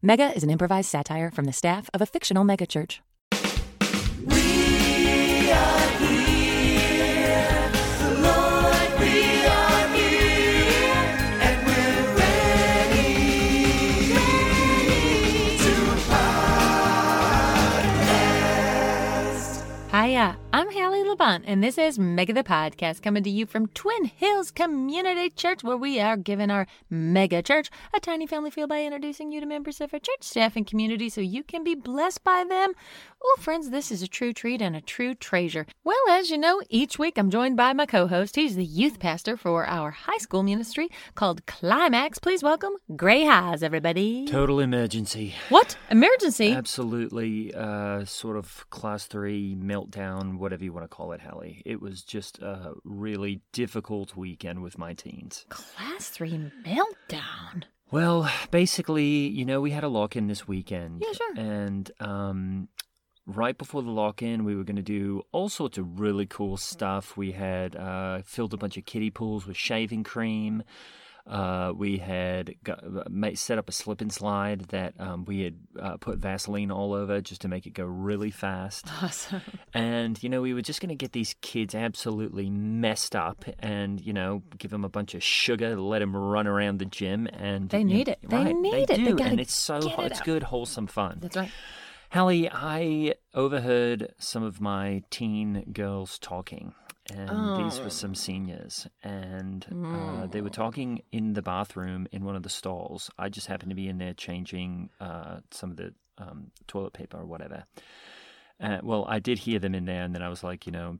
Mega is an improvised satire from the staff of a fictional megachurch. I'm Hallie Labont, and this is Mega the Podcast coming to you from Twin Hills Community Church, where we are giving our mega church a tiny family feel by introducing you to members of our church staff and community so you can be blessed by them. Oh, friends, this is a true treat and a true treasure. Well, as you know, each week I'm joined by my co host. He's the youth pastor for our high school ministry called Climax. Please welcome Gray Haas, everybody. Total emergency. What? Emergency? Absolutely, uh, sort of class three meltdown, whatever you want to call it, Hallie. It was just a really difficult weekend with my teens. Class 3 meltdown. Well, basically, you know, we had a lock in this weekend. Yeah, sure. And um, right before the lock in, we were going to do all sorts of really cool stuff. We had uh, filled a bunch of kiddie pools with shaving cream. Uh, we had got, made, set up a slip and slide that um, we had uh, put Vaseline all over just to make it go really fast. Awesome. And, you know, we were just going to get these kids absolutely messed up and, you know, give them a bunch of sugar, let them run around the gym. And They you need it. They right, need it. They do, gotta and it's so it it's good, wholesome fun. That's right. Hallie, I overheard some of my teen girls talking, and these Oh. were some seniors, and uh, they were talking in the bathroom in one of the stalls. I just happened to be in there changing uh, some of the um, toilet paper or whatever. Uh, well, I did hear them in there, and then I was like, you know,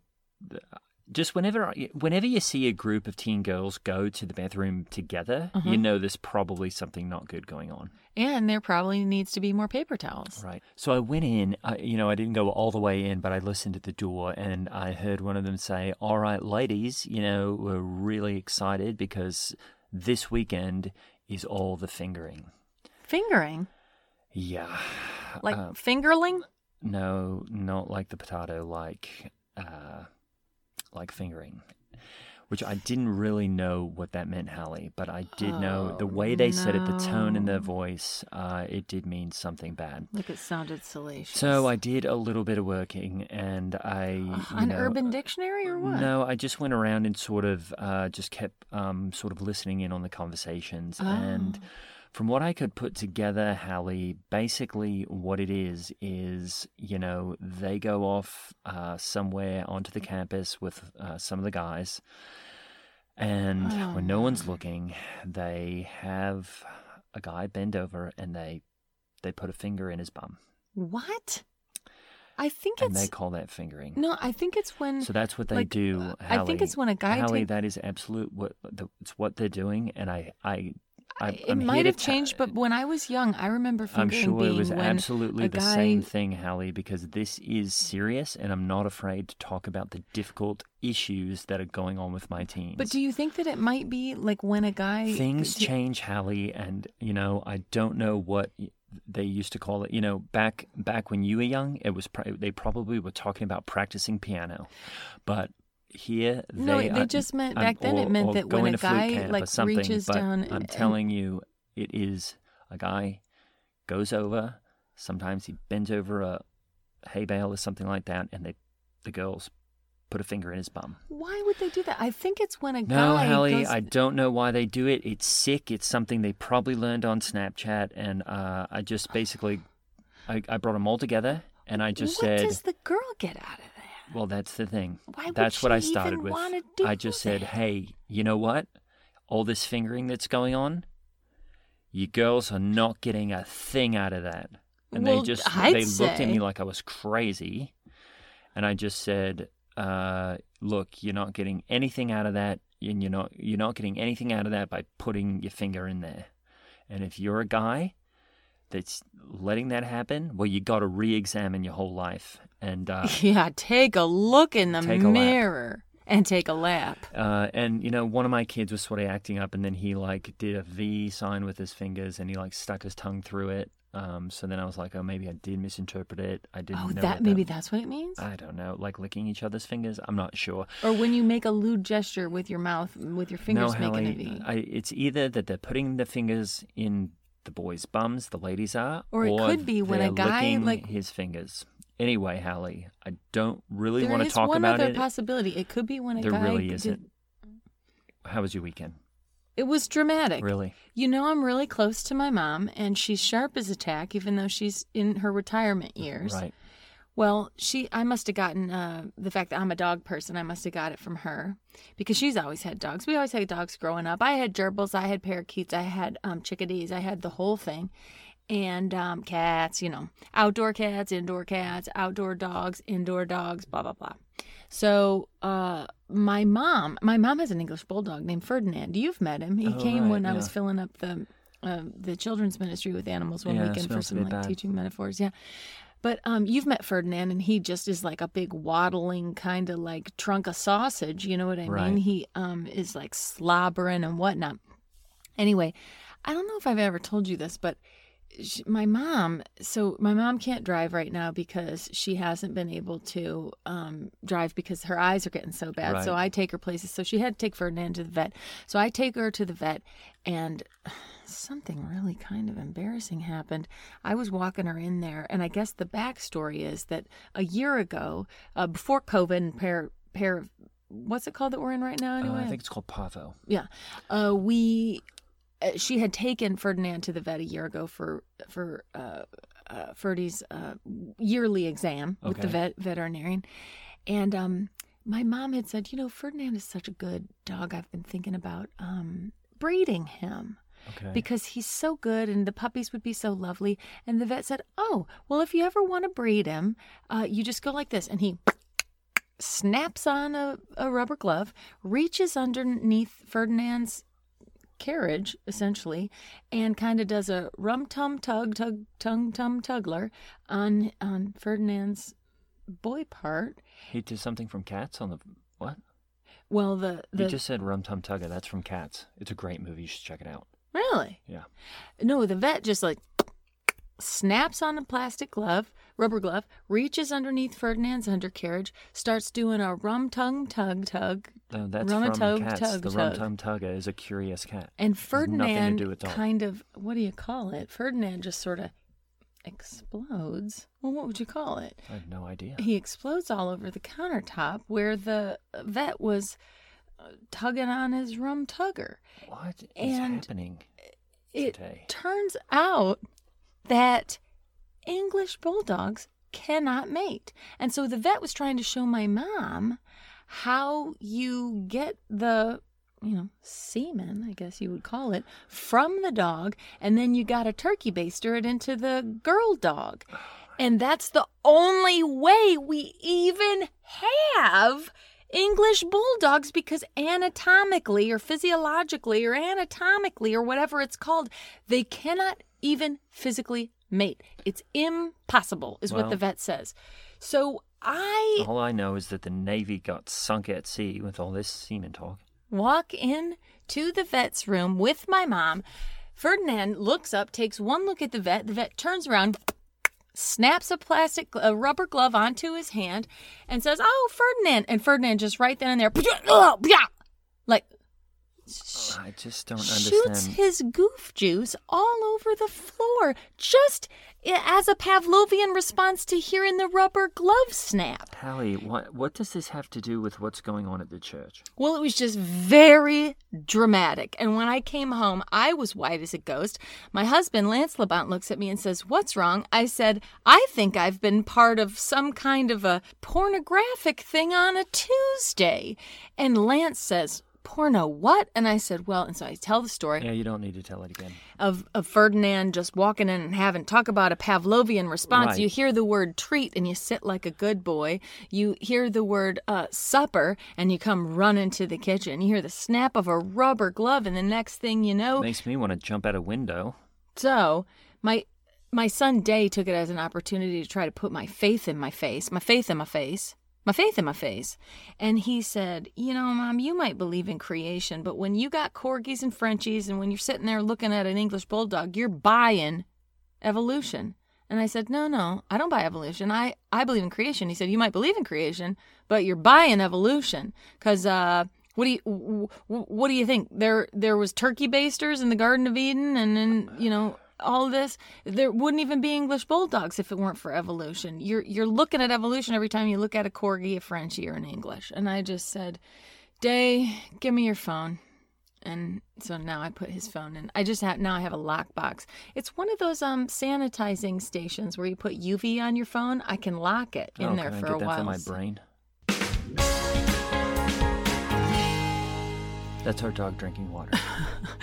just whenever whenever you see a group of teen girls go to the bathroom together, you know there's probably something not good going on. And there probably needs to be more paper towels. Right. So I went in, I, you know, I didn't go all the way in, but I listened at the door and I heard one of them say, All right, ladies, you know, we're really excited because this weekend is all the fingering. Fingering? Yeah. Like Uh, fingerling? no, not like the potato, like, uh, like fingering. Which I didn't really know what that meant, Hallie, but I did know the Oh, way they said it, the tone in their voice, uh, it did mean something bad. Like it sounded salacious. So I did a little bit of working, and I you An know, urban dictionary or what? No, I just went around and sort of uh, just kept um, sort of listening in on the conversations, and Oh. From what I could put together, Hallie, basically what it is is you know they go off uh, somewhere onto the campus with uh, some of the guys, and Oh, when no one's looking, they have a guy bend over and they they put a finger in his bum. What? I think and it's. they call that fingering. no, I think it's when. So that's what they like, do. uh, I think it's when a guy Hallie, take- that is absolute. What the, it's what they're doing, and I, I, I it I'm might have changed, but when I was young, I remember I'm sure being it was absolutely the guy, same thing, Hallie, because this is serious, and I'm not afraid to talk about the difficult issues that are going on with my teens. But do you think that it might be like when a guy things t- change, Hallie, and you know I don't know what they used to call it. You know, back back when you were young, it was pr- they probably were talking about practicing piano, but here No, they they are- just meant um, back then. or- it meant that when a guy like reaches but down. I'm and- telling you, it is a guy goes over. Sometimes he bends over a hay bale or something like that, and they the girls put a finger in his bum. Why would they do that? I think it's when a No, guy Hallie, goes. I don't know why they do it. It's sick. It's something they probably learned on Snapchat, and uh, I just basically, I, I brought them all together, and I just what said, does the girl get out of? Well, that's the thing. Why would that's what I started with. I just said, hey, you know what? All this fingering that's going on, you girls are not getting a thing out of that. And Well, they just I'd they looked at me like I was crazy, and I just said, uh, look, you're not getting anything out of that, and you're not you're not getting anything out of that by putting your finger in there. And if you're a guy that's letting that happen, well, you got to re-examine your whole life. And uh, yeah, take a look in the mirror and take a lap. Uh, and you know, one of my kids was sort of acting up, and then he like did a V sign with his fingers, and he like stuck his tongue through it. Um, so then I was like, oh, maybe I did misinterpret it. I didn't Oh, know that maybe that's what it means. I don't know, like licking each other's fingers. I'm not sure. or when you make a lewd gesture with your mouth, with your fingers no, making a Hallie, V. I, it's either that they're putting the fingers in the boys' bums, the ladies are, Or it could be when a they're guy, licking like- his fingers. Anyway, Hallie, I don't really There want to is talk one about other it. possibility. It could be when a there guy really did- isn't. How was your weekend? It was dramatic. Really? You know, I'm really close to my mom, and she's sharp as a tack, even though she's in her retirement years. Right. Well, she, I must have gotten uh, the fact that I'm a dog person. I must have got it from her because she's always had dogs. We always had dogs growing up. I had gerbils, I had parakeets, I had um, chickadees, I had the whole thing, and um, cats. You know, outdoor cats, indoor cats, outdoor dogs, indoor dogs, blah blah blah. So, uh, my mom, my mom has an English bulldog named Ferdinand. You've met him. He Oh, came right, when I was filling up the uh, the children's ministry with animals one Yeah, weekend for some like bad. teaching metaphors. Yeah. But um, you've met Ferdinand, and he just is like a big waddling kind of like trunk of sausage. You know what I mean? Right. He um is like slobbering and whatnot. Anyway, I don't know if I've ever told you this, but sh my mom. So my mom can't drive right now because she hasn't been able to um, drive because her eyes are getting so bad. Right. So I take her places. So she had to take Ferdinand to the vet. So I take her to the vet, and something really kind of embarrassing happened. I was walking her in there, and I guess the backstory is that a year ago, uh, before COVID and pair pair of what's it called that we're in right now Uh, anyway? I think it's called Pavo. Yeah, uh, we uh, she had taken Ferdinand to the vet a year ago for for uh, uh, Ferdy's uh, yearly exam with the vet veterinarian, and um, my mom had said, you know, Ferdinand is such a good dog. I've been thinking about um, breeding him Okay. because he's so good and the puppies would be so lovely. And the vet said, Oh, well, if you ever want to breed him, uh, you just go like this. And he snaps on a, a rubber glove, reaches underneath Ferdinand's carriage, essentially, and kind of does a rum tum tug tug tung tum tuggler on on Ferdinand's boy part. he did something from Cats on the what? Well, the the just said Rum Tum Tugger. That's from Cats. It's a great movie. You should check it out. Really Yeah. No, the vet just like snaps on a plastic glove, rubber glove, reaches underneath Ferdinand's undercarriage, starts doing a rum tongue tug tug, No, that's Rum from tug, Cats. tug, the Rum tug. Tum Tugger is a curious cat. and Has nothing to Ferdinand do with dog. kind of what do you call it? Ferdinand just sort of explodes. Well, what would you call it? I have no idea. He explodes all over the countertop where the vet was tugging on his rum tugger. What is And happening It today? turns out that English bulldogs cannot mate. And so the vet was trying to show my mom how you get the you know, semen, I guess you would call it, from the dog, and then you got to turkey baster it into the girl dog. And that's the only way we even have English bulldogs because anatomically or physiologically or anatomically or whatever it's called, they cannot even physically mate. It's impossible, is what the vet says. So I All I know is that the Navy got sunk at sea with all this semen talk. walk in to the vet's room with my mom. Ferdinand looks up, takes one look at the vet. The vet turns around, snaps a plastic, a rubber glove onto his hand, and says, "Oh, Ferdinand!" And Ferdinand just right then and there, I just don't understand. shoots understand. his goof juice all over the floor, just as a Pavlovian response to hearing the rubber glove snap. Hallie, what what does this have to do with what's going on at the church? Well, it was just very dramatic. And when I came home, I was white as a ghost. My husband, Lance Labont, looks at me and says, What's wrong? I said, I think I've been part of some kind of a pornographic thing on a Tuesday. And Lance says, Porno what? And I said, Well, and so I tell the story Yeah, you don't need to tell it again. of, of Ferdinand just walking in and having talk about a Pavlovian response. Right. You hear the word treat and you sit like a good boy. You hear the word uh, supper and you come running to the kitchen. You hear the snap of a rubber glove, and the next thing you know, Makes me want to jump out a window. so my my son Day took it as an opportunity to try to put my faith in my face, my faith in my face, my faith in my face. And he said, "You know, mom, you might believe in creation, but when you got corgis and Frenchies and when you're sitting there looking at an English bulldog, you're buying evolution." And I said, "No, no, I don't buy evolution. I I believe in creation." He said, "You might believe in creation, but you're buying evolution cuz uh what do you what do you think? There there was turkey basters in the Garden of Eden and then, you know, all this, there wouldn't even be English bulldogs if it weren't for evolution. You're you're looking at evolution every time you look at a corgi, a Frenchie, or an English. And I just said, Day, give me your phone. And so now I put his phone in. I just have now I have a lockbox. It's one of those um sanitizing stations where you put UV on your phone. I can lock it in oh, there for a that while. my brain? That's our dog drinking water.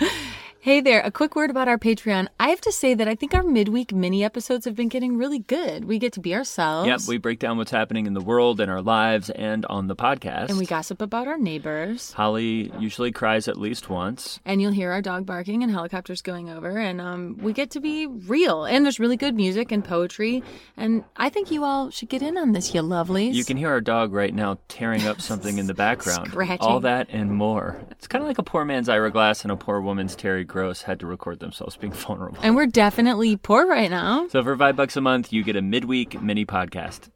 Hey there, a quick word about our Patreon. I have to say that I think our midweek mini episodes have been getting really good. We get to be ourselves. yep, we break down what's happening in the world and our lives and on the podcast. and we gossip about our neighbors. Holly usually cries at least once. And you'll hear our dog barking and helicopters going over. And um, we get to be real. And there's really good music and poetry. And I think you all should get in on this, you lovelies. You can hear our dog right now tearing up something in the background. Scratching. All that and more. It's kind of like a poor man's Ira Glass and a poor woman's Terry Gross had to record themselves being vulnerable. And we're definitely poor right now. So for five bucks a month, you get a midweek mini podcast.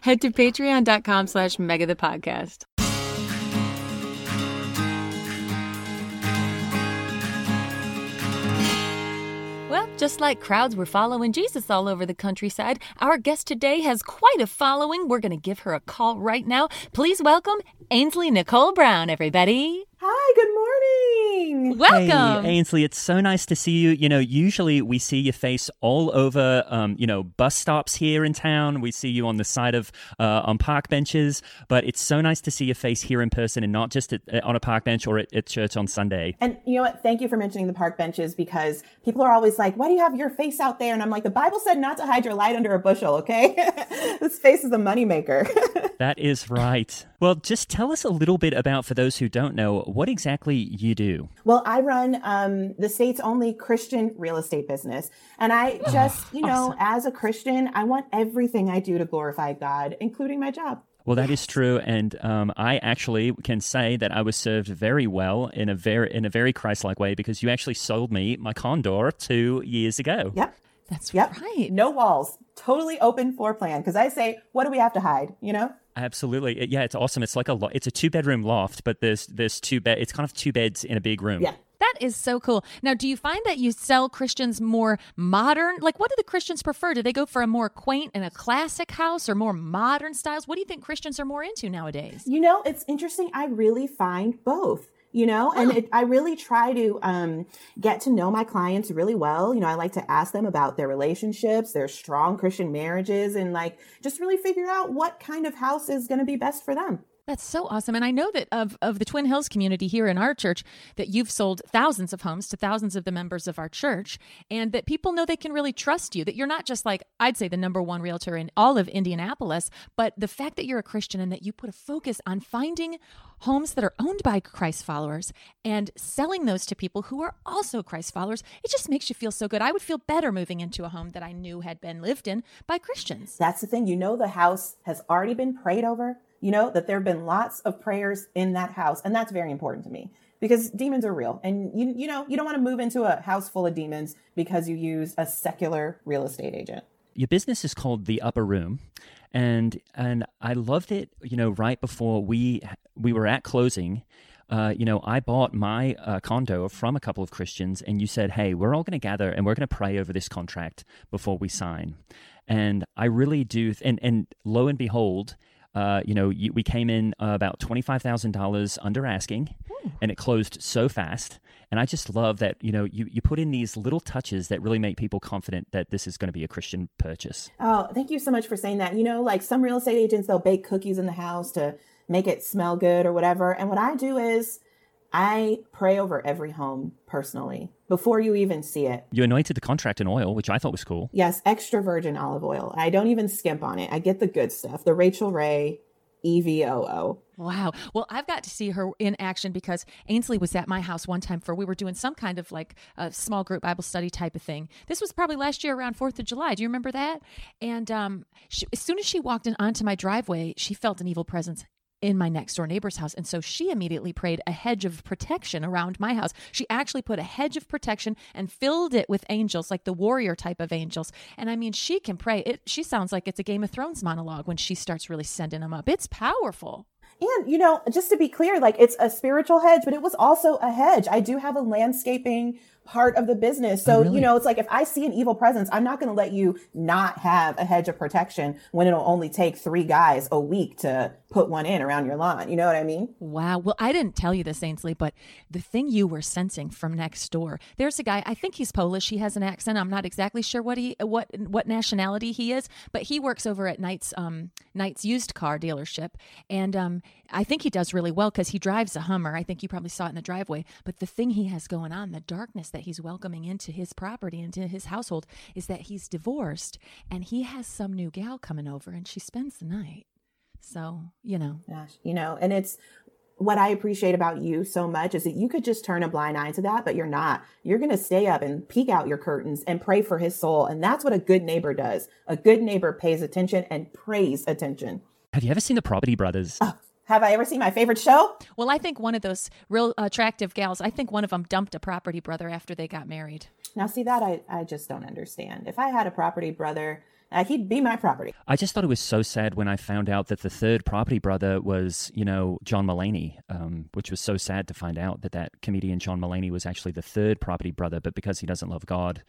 Head to patreon.com slash mega the podcast. Well, just like crowds were following Jesus all over the countryside, our guest today has quite a following. We're going to give her a call right now. Please welcome Ainsley Nicole Brown, everybody. Hi, morning. Welcome. Hey, Ainsley, it's so nice to see you. You know, usually we see your face all over, um, you know, bus stops here in town. We see you on the side of, uh, on park benches. But it's so nice to see your face here in person and not just at, uh, on a park bench or at, at church on Sunday. And you know what? Thank you for mentioning the park benches because people are always like, why do you have your face out there? And I'm like, the Bible said not to hide your light under a bushel, okay? this face is a moneymaker. That is right. Well, just tell us a little bit about, for those who don't know, what exactly you do. well, I run um, the state's only Christian real estate business. And I just, you know, as a Christian, I want everything I do to glorify God, including my job. Well, that is true, and um, I actually can say that I was served very well in a very in a very Christ-like way because you actually sold me my condor two years ago. Yep. That's Yep. right. No walls. Totally open floor plan. Because I say, what do we have to hide? You know? Absolutely, It- yeah, it's awesome. It's like a lo- it's a two bedroom loft, but there's there's two bed. It's kind of two beds in a big room. Yeah. That is so cool. Now, do you find that you sell Christians more modern? Like, what do the Christians prefer? Do they go for a more quaint and a classic house or more modern styles? What do you think Christians are more into nowadays? You know, it's interesting. I really find both. You know, and it, I really try to um, get to know my clients really well. You know, I like to ask them about their relationships, their strong Christian marriages, and like just really figure out what kind of house is going to be best for them. That's so awesome. And I know that of, of the Twin Hills community here in our church, that you've sold thousands of homes to thousands of the members of our church, and that people know they can really trust you, that you're not just like, I'd say, the number one realtor in all of Indianapolis, but the fact that you're a Christian and that you put a focus on finding homes that are owned by Christ followers and selling those to people who are also Christ followers, it just makes you feel so good. I would feel better moving into a home that I knew had been lived in by Christians. That's the thing. You know, the house has already been prayed over. You know, that there have been lots of prayers in that house. And that's very important to me because demons are real. And you, you know, you don't want to move into a house full of demons because you use a secular real estate agent. Your business is called the Upper Room, and and I loved it. You know, right before we we were at closing. Uh, you know, I bought my uh, condo from a couple of Christians, and you said, "Hey, we're all going to gather and we're going to pray over this contract before we sign." And I really do. And and lo and behold, uh, you know, you, we came in uh, about twenty five thousand dollars under asking, and it closed so fast. And I just love that you know you you put in these little touches that really make people confident that this is going to be a Christian purchase. Oh, thank you so much for saying that. You know, like some real estate agents, they'll bake cookies in the house to make it smell good or whatever. And what I do is I pray over every home personally before you even see it. You anointed the contract in oil, which I thought was cool. Yes, extra virgin olive oil. I don't even skimp on it. I get the good stuff. The Rachael Ray E EVOO. Wow. Well, I've got to see her in action because Ainsley was at my house one time for we were doing some kind of like a small group Bible study type of thing. This was probably last year around Fourth of July. Do you remember that? And um, she, as soon as she walked in onto my driveway, she felt an evil presence in my next door neighbor's house. And so she immediately prayed a hedge of protection around my house. She actually put a hedge of protection and filled it with angels, like the warrior type of angels. And I mean, she can pray. It she sounds like it's a Game of Thrones monologue when she starts really sending them up. It's powerful. And, you know, just to be clear, like it's a spiritual hedge, but it was also a hedge. I do have a landscaping part of the business. So, really? you know, it's like if I see an evil presence, I'm not going to let you not have a hedge of protection when it'll only take three guys a week to put one in around your lawn. You know what I mean? Wow. Well, I didn't tell you this, Ainsley, but the thing you were sensing from next door, there's a guy. I think he's Polish. He has an accent. I'm not exactly sure what he what what nationality he is, but he works over at Knight's um Knight's used car dealership, and um I think he does really well because he drives a Hummer. I think you probably saw it in the driveway. But the thing he has going on, the darkness that he's welcoming into his property, into his household, is that he's divorced and he has some new gal coming over, and she spends the night. So you know, Gosh, you know, and it's what I appreciate about you so much is that you could just turn a blind eye to that, but you're not. You're going to stay up and peek out your curtains and pray for his soul. And that's what a good neighbor does. A good neighbor pays attention and prays attention. Have you ever seen the Property Brothers? Have I ever seen my favorite show? Well, I think one of those real attractive gals, I think one of them dumped a property brother after they got married. Now, see that I, I just don't understand. If I had a property brother, uh, he'd be my property. I just thought it was so sad when I found out that the third property brother was, you know, John Mulaney, um, which was so sad to find out that that comedian John Mulaney was actually the third property brother, but because he doesn't love God,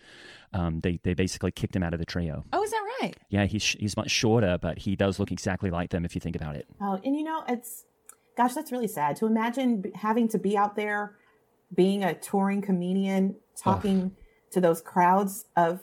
um, they they basically kicked him out of the trio. Oh, is that right? Yeah, he's he's much shorter, but he does look exactly like them if you think about it. Oh, and you know, it's, gosh, that's really sad to imagine having to be out there being a touring comedian, talking to those crowds of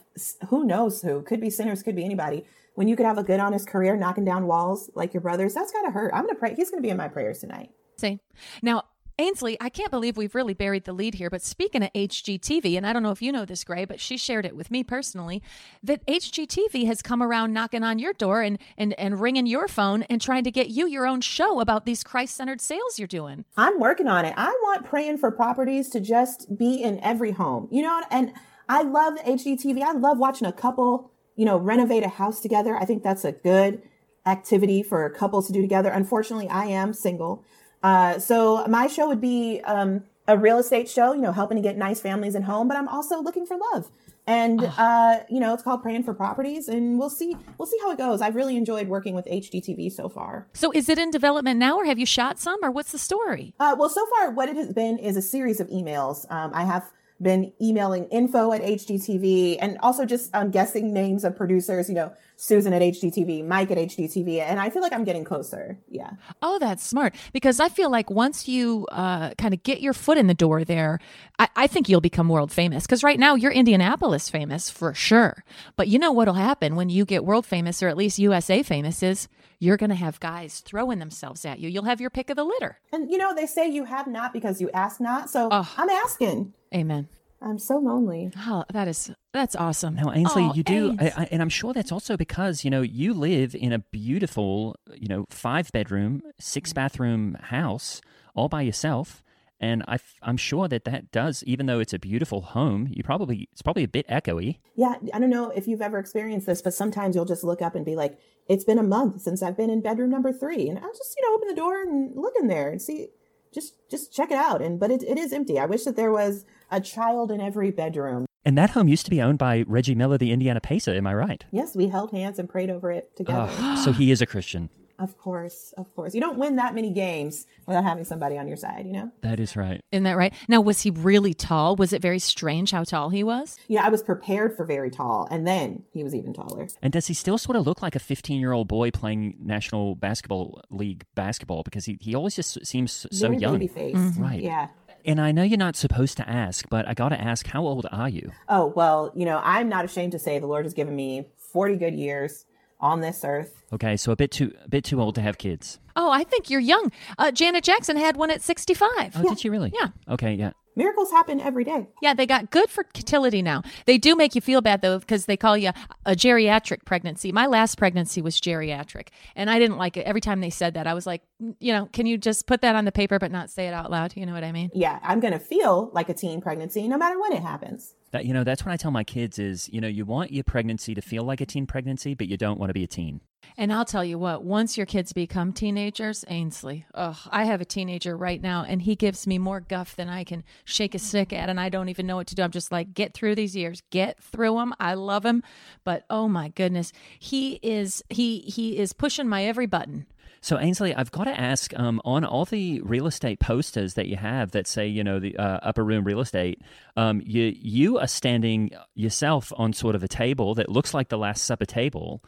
who knows who, could be sinners, could be anybody. When you could have a good, honest career knocking down walls like your brothers, that's gotta hurt. I'm gonna pray. He's gonna be in my prayers tonight. See, now Ainsley, I can't believe we've really buried the lead here. But speaking of HGTV, and I don't know if you know this, Gray, but she shared it with me personally, that HGTV has come around knocking on your door and and and ringing your phone and trying to get you your own show about these Christ-centered sales you're doing. I'm working on it. I want praying for properties to just be in every home. You know, and I love HGTV. I love watching a couple, you know, renovate a house together. I think that's a good activity for couples to do together. Unfortunately, I am single. Uh, so my show would be um, a real estate show, you know, helping to get nice families in home, but I'm also looking for love. And uh, you know, it's called Praying for Properties, and we'll see we'll see how it goes. I've really enjoyed working with HGTV so far. So is it in development now, or have you shot some, or what's the story? Uh, well, so far, what it has been is a series of emails. Um, I have been emailing info at HGTV and also just um, guessing names of producers, you know, Susan at HGTV, Mike at HGTV. And I feel like I'm getting closer. Yeah. Oh, that's smart. Because I feel like once you uh, kind of get your foot in the door there, I, I think you'll become world famous. Because right now you're Indianapolis famous for sure. But you know what'll happen when you get world famous, or at least USA famous, is you're going to have guys throwing themselves at you. You'll have your pick of the litter. And, you know, they say you have not because you ask not. So. I'm asking. Amen. I'm so lonely. Oh, that is that's awesome. Now, Ainsley, Oh, you do, I, I, and I'm sure that's also because you know you live in a beautiful, you know, five bedroom, six mm-hmm. bathroom house all by yourself, and I, am sure that that does, even though it's a beautiful home, you probably it's probably a bit echoey. Yeah. I don't know if you've ever experienced this, but sometimes you'll just look up and be like, it's been a month since I've been in bedroom number three. And I'll just, you know, open the door and look in there and see, just, just check it out. And, but it, it is empty. I wish that there was a child in every bedroom. And that home used to be owned by Reggie Miller, the Indiana Pacer. Am I right? Yes, we held hands and prayed over it together. Oh, so he is a Christian. Of course, of course. You don't win that many games without having somebody on your side, you know? That is right. Isn't that right? Now, was he really tall? Was it very strange how tall he was? Yeah, I was prepared for very tall, and then he was even taller. And does he still sort of look like a 15 year old boy playing National Basketball League basketball? Because he, he always just seems so Very young. baby face. Mm-hmm. Right. Yeah. And I know you're not supposed to ask, but I got to ask, how old are you? Oh, well, you know, I'm not ashamed to say the Lord has given me 40 good years on this earth. Okay, so a bit too a bit too old to have kids. Oh, I think you're young. Uh, Janet Jackson had one at 65. Oh, did she really? Yeah. Okay, yeah. Miracles happen every day. Yeah, they got good fertility now. They do make you feel bad though because they call you a geriatric pregnancy. My last pregnancy was geriatric, and I didn't like it. Every time they said that, I was like, "Mm, you know, can you just put that on the paper but not say it out loud? You know what I mean? Yeah, I'm going to feel like a teen pregnancy no matter when it happens. That you know, that's what I tell my kids is, you know, you want your pregnancy to feel like a teen pregnancy, but you don't want to be a teen. And I'll tell you what, once your kids become teenagers, Ainsley, ugh, I have a teenager right now, and he gives me more guff than I can shake a stick at, and I don't even know what to do. I'm just like, get through these years, get through them. I love him, but oh my goodness, he is he he is pushing my every button. So Ainsley, I've got to ask um, on all the real estate posters that you have that say, you know, the uh, upper room real estate. Um, you you are standing yourself on sort of a table that looks like the Last Supper table,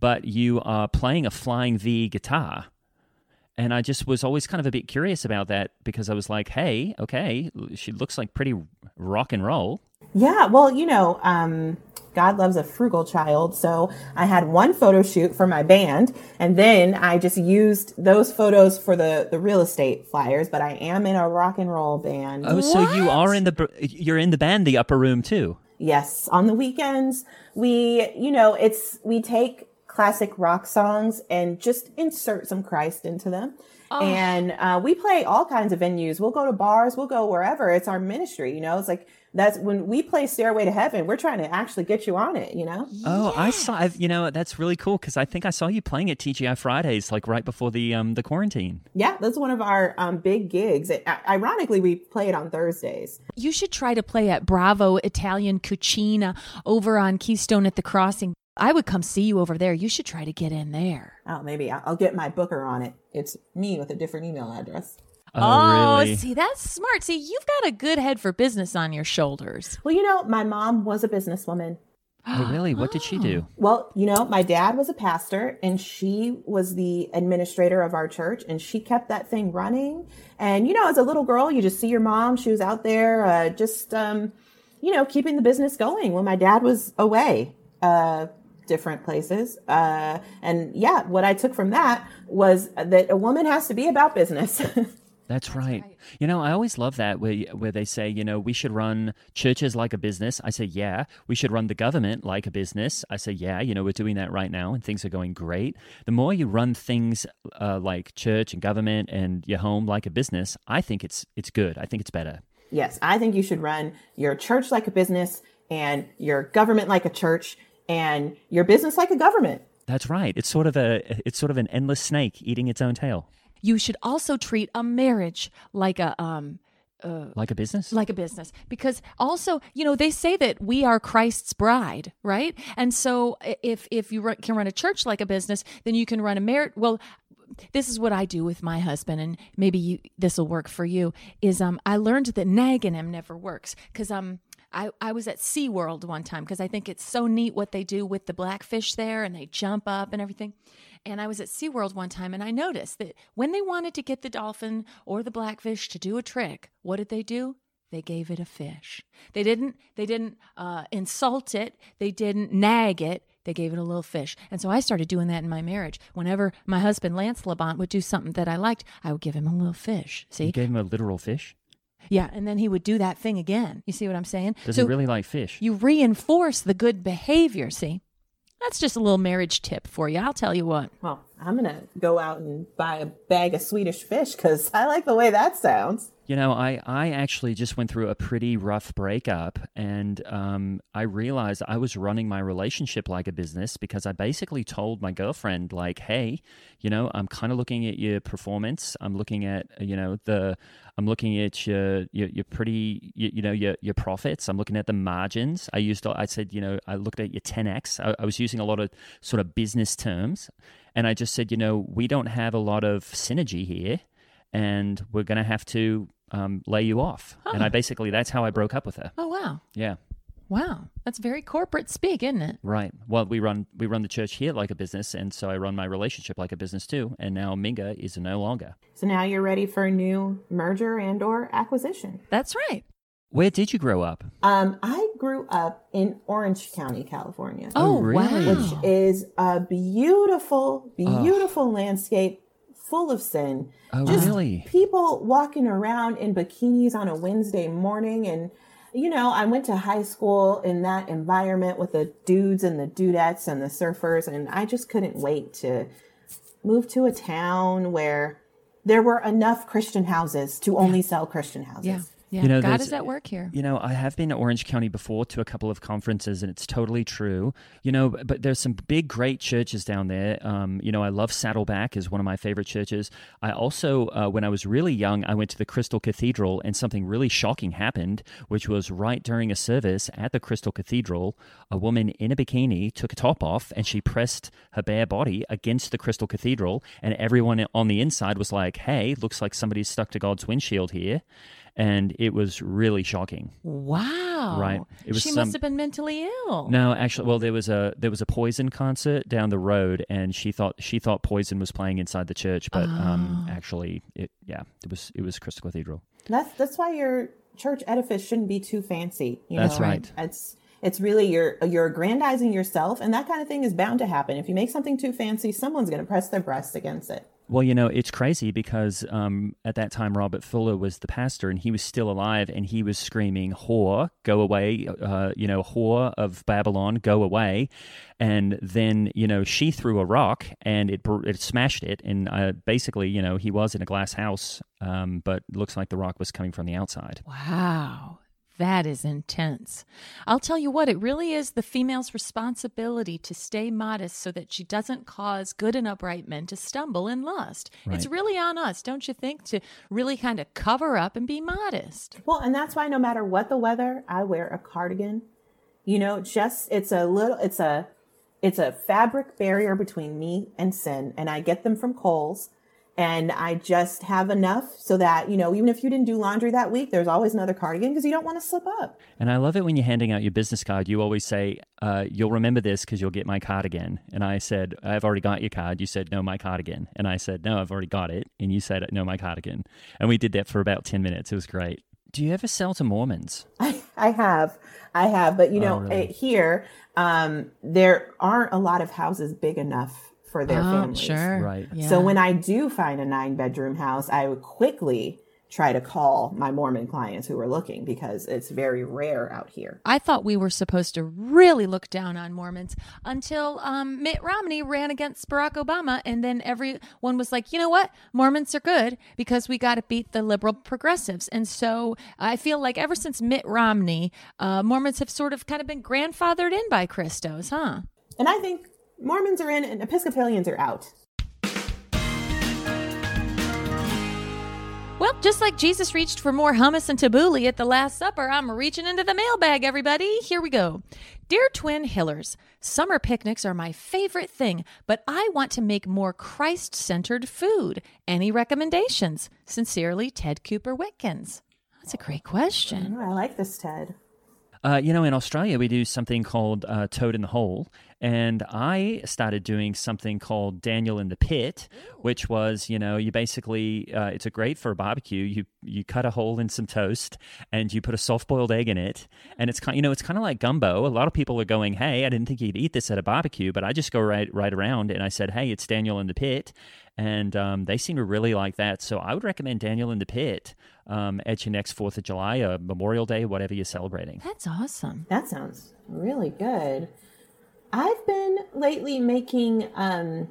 but you are playing a flying V guitar. And I just was always kind of a bit curious about that because I was like, hey, okay, she looks like pretty rock and roll. Yeah, well, you know, um, God loves a frugal child. So I had one photo shoot for my band, and then I just used those photos for the, the real estate flyers. But I am in a rock and roll band. Oh, so you are in the you're in the band, the Upper Room too. Yes, on the weekends, we, you know, it's, we take classic rock songs and just insert some Christ into them. And uh, we play all kinds of venues. We'll go to bars, we'll go wherever. It's our ministry, you know. It's like that's when we play Stairway to Heaven, we're trying to actually get you on it, you know. Oh, I saw. I've, you know, that's really cool because I think I saw you playing at TGI Fridays, like right before the um the quarantine. Yeah, that's one of our um, big gigs. It, ironically, we play it on Thursdays. You should try to play at Bravo Italian Cucina over on Keystone at the Crossing. I would come see you over there. You should try to get in there. Oh, maybe I'll I'll get my booker on it. It's me with a different email address. Oh, really? see, that's smart. See, you've got a good head for business on your shoulders. Well, you know, my mom was a businesswoman. Oh, really? What did she do? Well, you know, my dad was a pastor and she was the administrator of our church and she kept that thing running. And, you know, as a little girl, you just see your mom. She was out there uh, just, um, you know, keeping the business going when my dad was away, uh, different places. Uh, and yeah, what I took from that was that a woman has to be about business. That's, right. You know, I always love that where where they say, you know, we should run churches like a business. I say, yeah. We should run the government like a business. I say, yeah. You know, we're doing that right now, and things are going great. The more you run things uh, like church and government and your home like a business, I think it's it's good. I think it's better. Yes, I think you should run your church like a business and your government like a church and your business like a government. That's right. It's sort of a it's sort of an endless snake eating its own tail, You should also treat a marriage like a um like a business. like a business because also you know they say that we are christ's bride right and so if if you run, can run a church like a business then you can run a marriage well this is what i do with my husband and maybe you this will work for you is um i learned that nagging him never works because um I, I was at SeaWorld one time because I think it's so neat what they do with the blackfish there and they jump up and everything. And I was at SeaWorld one time and I noticed that when they wanted to get the dolphin or the blackfish to do a trick, what did they do? They gave it a fish. They didn't they didn't uh, insult it. They didn't nag it. They gave it a little fish. And so I started doing that in my marriage. Whenever my husband Lance Labont would do something that I liked, I would give him a little fish. See? You gave him a literal fish. Yeah, and then he would do that thing again. You see what I'm saying? Does so he really like fish? you reinforce the good behavior, see? That's just a little marriage tip for you. I'll tell you what. Well, I'm going to go out and buy a bag of Swedish fish because I like the way that sounds. You know, I, I actually just went through a pretty rough breakup, and um, I realized I was running my relationship like a business because I basically told my girlfriend, like, hey, you know, I'm kind of looking at your performance. I'm looking at, you know, the, I'm looking at your, your, your pretty, you, you know, your, your profits. I'm looking at the margins. I used, I said, you know, I looked at your 10x. I, I was using a lot of sort of business terms. And I just said, you know, we don't have a lot of synergy here and we're going to have to um, lay you off. And I basically, that's how I broke up with her. Oh wow. Yeah. Wow. That's very corporate speak, isn't it? Right. Well, we run we run the church here like a business, and so I run my relationship like a business too. And now Minga is no longer. So now you're ready for a new merger and or acquisition. That's right. Where did you grow up? Um, I grew up in Orange County, California, Oh, really? wow. which is a beautiful, beautiful landscape full of sin. Oh, Just really? people walking around in bikinis on a Wednesday morning. And, you know, I went to high school in that environment with the dudes and the dudettes and the surfers. And I just couldn't wait to move to a town where there were enough Christian houses to only sell Christian houses. Yeah. Yeah, You know, God is at work here. You know, I have been to Orange County before to a couple of conferences, and it's totally true. You know, but there's some big, great churches down there. Um, you know, I love Saddleback is one of my favorite churches. I also, uh, when I was really young, I went to the Crystal Cathedral, and something really shocking happened, which was right during a service at the Crystal Cathedral, a woman in a bikini took a top off and she pressed her bare body against the Crystal Cathedral, and everyone on the inside was like, "Hey, looks like somebody's stuck to God's windshield here." And it was really shocking. Wow. Right. It was she some- must have been mentally ill. No, actually, well, there was a there was a Poison concert down the road, and she thought she thought Poison was playing inside the church, but um, Oh. actually, it yeah, it was it was Crystal Cathedral. That's that's why your church edifice shouldn't be too fancy. You That's know? right. It's it's really you're you're aggrandizing yourself, and that kind of thing is bound to happen. If you make something too fancy, someone's going to press their breast against it. Well, you know, it's crazy because um, at that time Robert Fuller was the pastor, and he was still alive, and he was screaming, "Whore, go away!" Uh, you know, "Whore of Babylon, go away!" And then you know she threw a rock, and it it smashed it, and uh, basically, you know, he was in a glass house, um, but looks like the rock was coming from the outside. Wow. That is intense. I'll tell you what, it really is the female's responsibility to stay modest so that she doesn't cause good and upright men to stumble in lust. It's really on us, don't you think, to really kind of cover up and be modest. Well, and that's why no matter what the weather, I wear a cardigan. You know, just it's a little it's a it's a fabric barrier between me and sin and I get them from Kohl's and I just have enough so that, you know, even if you didn't do laundry that week, there's always another cardigan because you don't want to slip up. And I love it when you're handing out your business card. You always say, uh, "You'll remember this because you'll get my card again." And I said, "I've already got your card." You said, "No, my card again." And I said, "No, I've already got it." And you said, "No, my card again." And we did that for about ten minutes. It was great. Do you ever sell to Mormons? I have, I have, but you know, really? eh, here um, there aren't a lot of houses big enough for their families. Right. Yeah. So when I do find a nine bedroom house, I would quickly try to call my Mormon clients who are looking because it's very rare out here. I thought we were supposed to really look down on Mormons until um, Mitt Romney ran against Barack Obama, and then everyone was like, you know what, Mormons are good because we got to beat the liberal progressives. And so I feel like ever since Mitt Romney, uh, Mormons have sort of kind of been grandfathered in by Christos, huh? And I think Mormons are in and Episcopalians are out. Well, just like Jesus reached for more hummus and tabbouleh at the Last Supper, I'm reaching into the mailbag, everybody. Here we go. Dear Twin Hillers, summer picnics are my favorite thing, but I want to make more Christ centered food. Any recommendations? Sincerely, Ted Cooper Witkins. That's a great question. Oh, I like this, Ted. Uh, you know, in Australia, we do something called uh, Toad in the Hole. And I started doing something called Daniel in the Pit, which was, you know, you basically, uh, it's a great for a barbecue. You you cut a hole in some toast and you put a soft boiled egg in it. And it's kind, you know, it's kind of like gumbo. A lot of people are going, hey, I didn't think you'd eat this at a barbecue, but I just go right right around and I said, hey, it's Daniel in the Pit. And um, they seem to really like that. So I would recommend Daniel in the Pit um, at your next 4th of July, uh, Memorial Day, whatever you're celebrating. That's awesome. That sounds really good. I've been lately making um,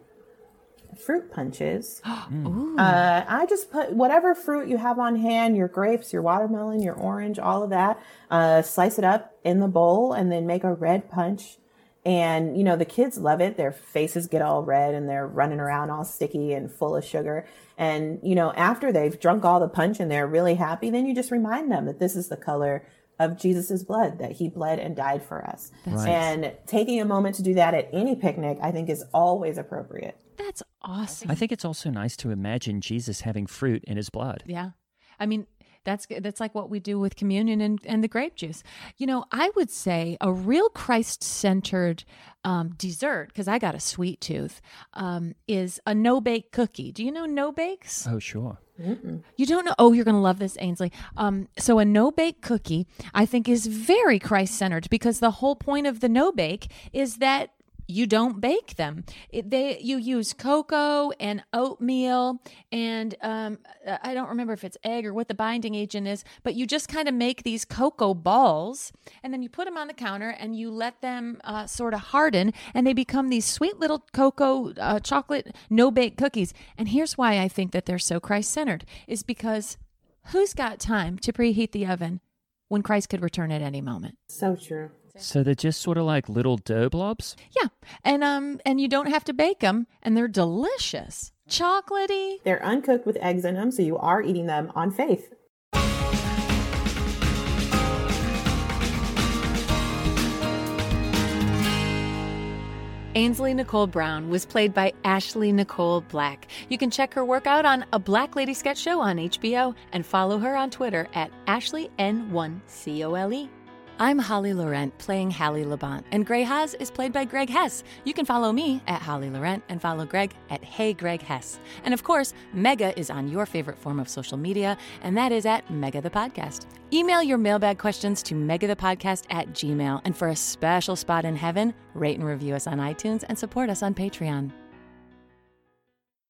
fruit punches. Ooh. Uh, I just put whatever fruit you have on hand, your grapes, your watermelon, your orange, all of that, uh, slice it up in the bowl and then make a red punch. And, you know, the kids love it. Their faces get all red and they're running around all sticky and full of sugar. And, you know, after they've drunk all the punch and they're really happy, then you just remind them that this is the color of Jesus's blood, that he bled and died for us. Right. And taking a moment to do that at any picnic, I think is always appropriate. That's awesome. I think it's also nice to imagine Jesus having fruit in his blood. Yeah. I mean, that's that's like what we do with communion and, and the grape juice. You know, I would say a real Christ centered um, dessert, because I got a sweet tooth, um, is a no bake cookie. Do you know no bakes? Oh, sure. You don't know? Oh, you're going to love this, Ainsley. Um, so, a no bake cookie, I think, is very Christ centered because the whole point of the no bake is that you don't bake them. It, they you use cocoa and oatmeal and um, I don't remember if it's egg or what the binding agent is, but you just kind of make these cocoa balls and then you put them on the counter and you let them uh, sort of harden and they become these sweet little cocoa uh, chocolate no bake cookies. And here's why I think that they're so Christ centered is because who's got time to preheat the oven when Christ could return at any moment? So true. So they're just sort of like little dough blobs. Yeah, and um, and you don't have to bake them, and they're delicious, chocolatey. They're uncooked with eggs in them, so you are eating them on faith. Ainsley Nicole Brown was played by Ashley Nicole Black. You can check her work out on A Black Lady Sketch Show on HBO and follow her on Twitter at AshleyN1COLE. I'm Holly Laurent playing Hallie Labont, and Grey Haas is played by Greg Hess. You can follow me at Holly Laurent and follow Greg at Hey Greg Hess. And of course, Mega is on your favorite form of social media, and that is at Mega the Podcast. Email your mailbag questions to megathepodcast at gmail, and for a special spot in heaven, rate and review us on iTunes and support us on Patreon.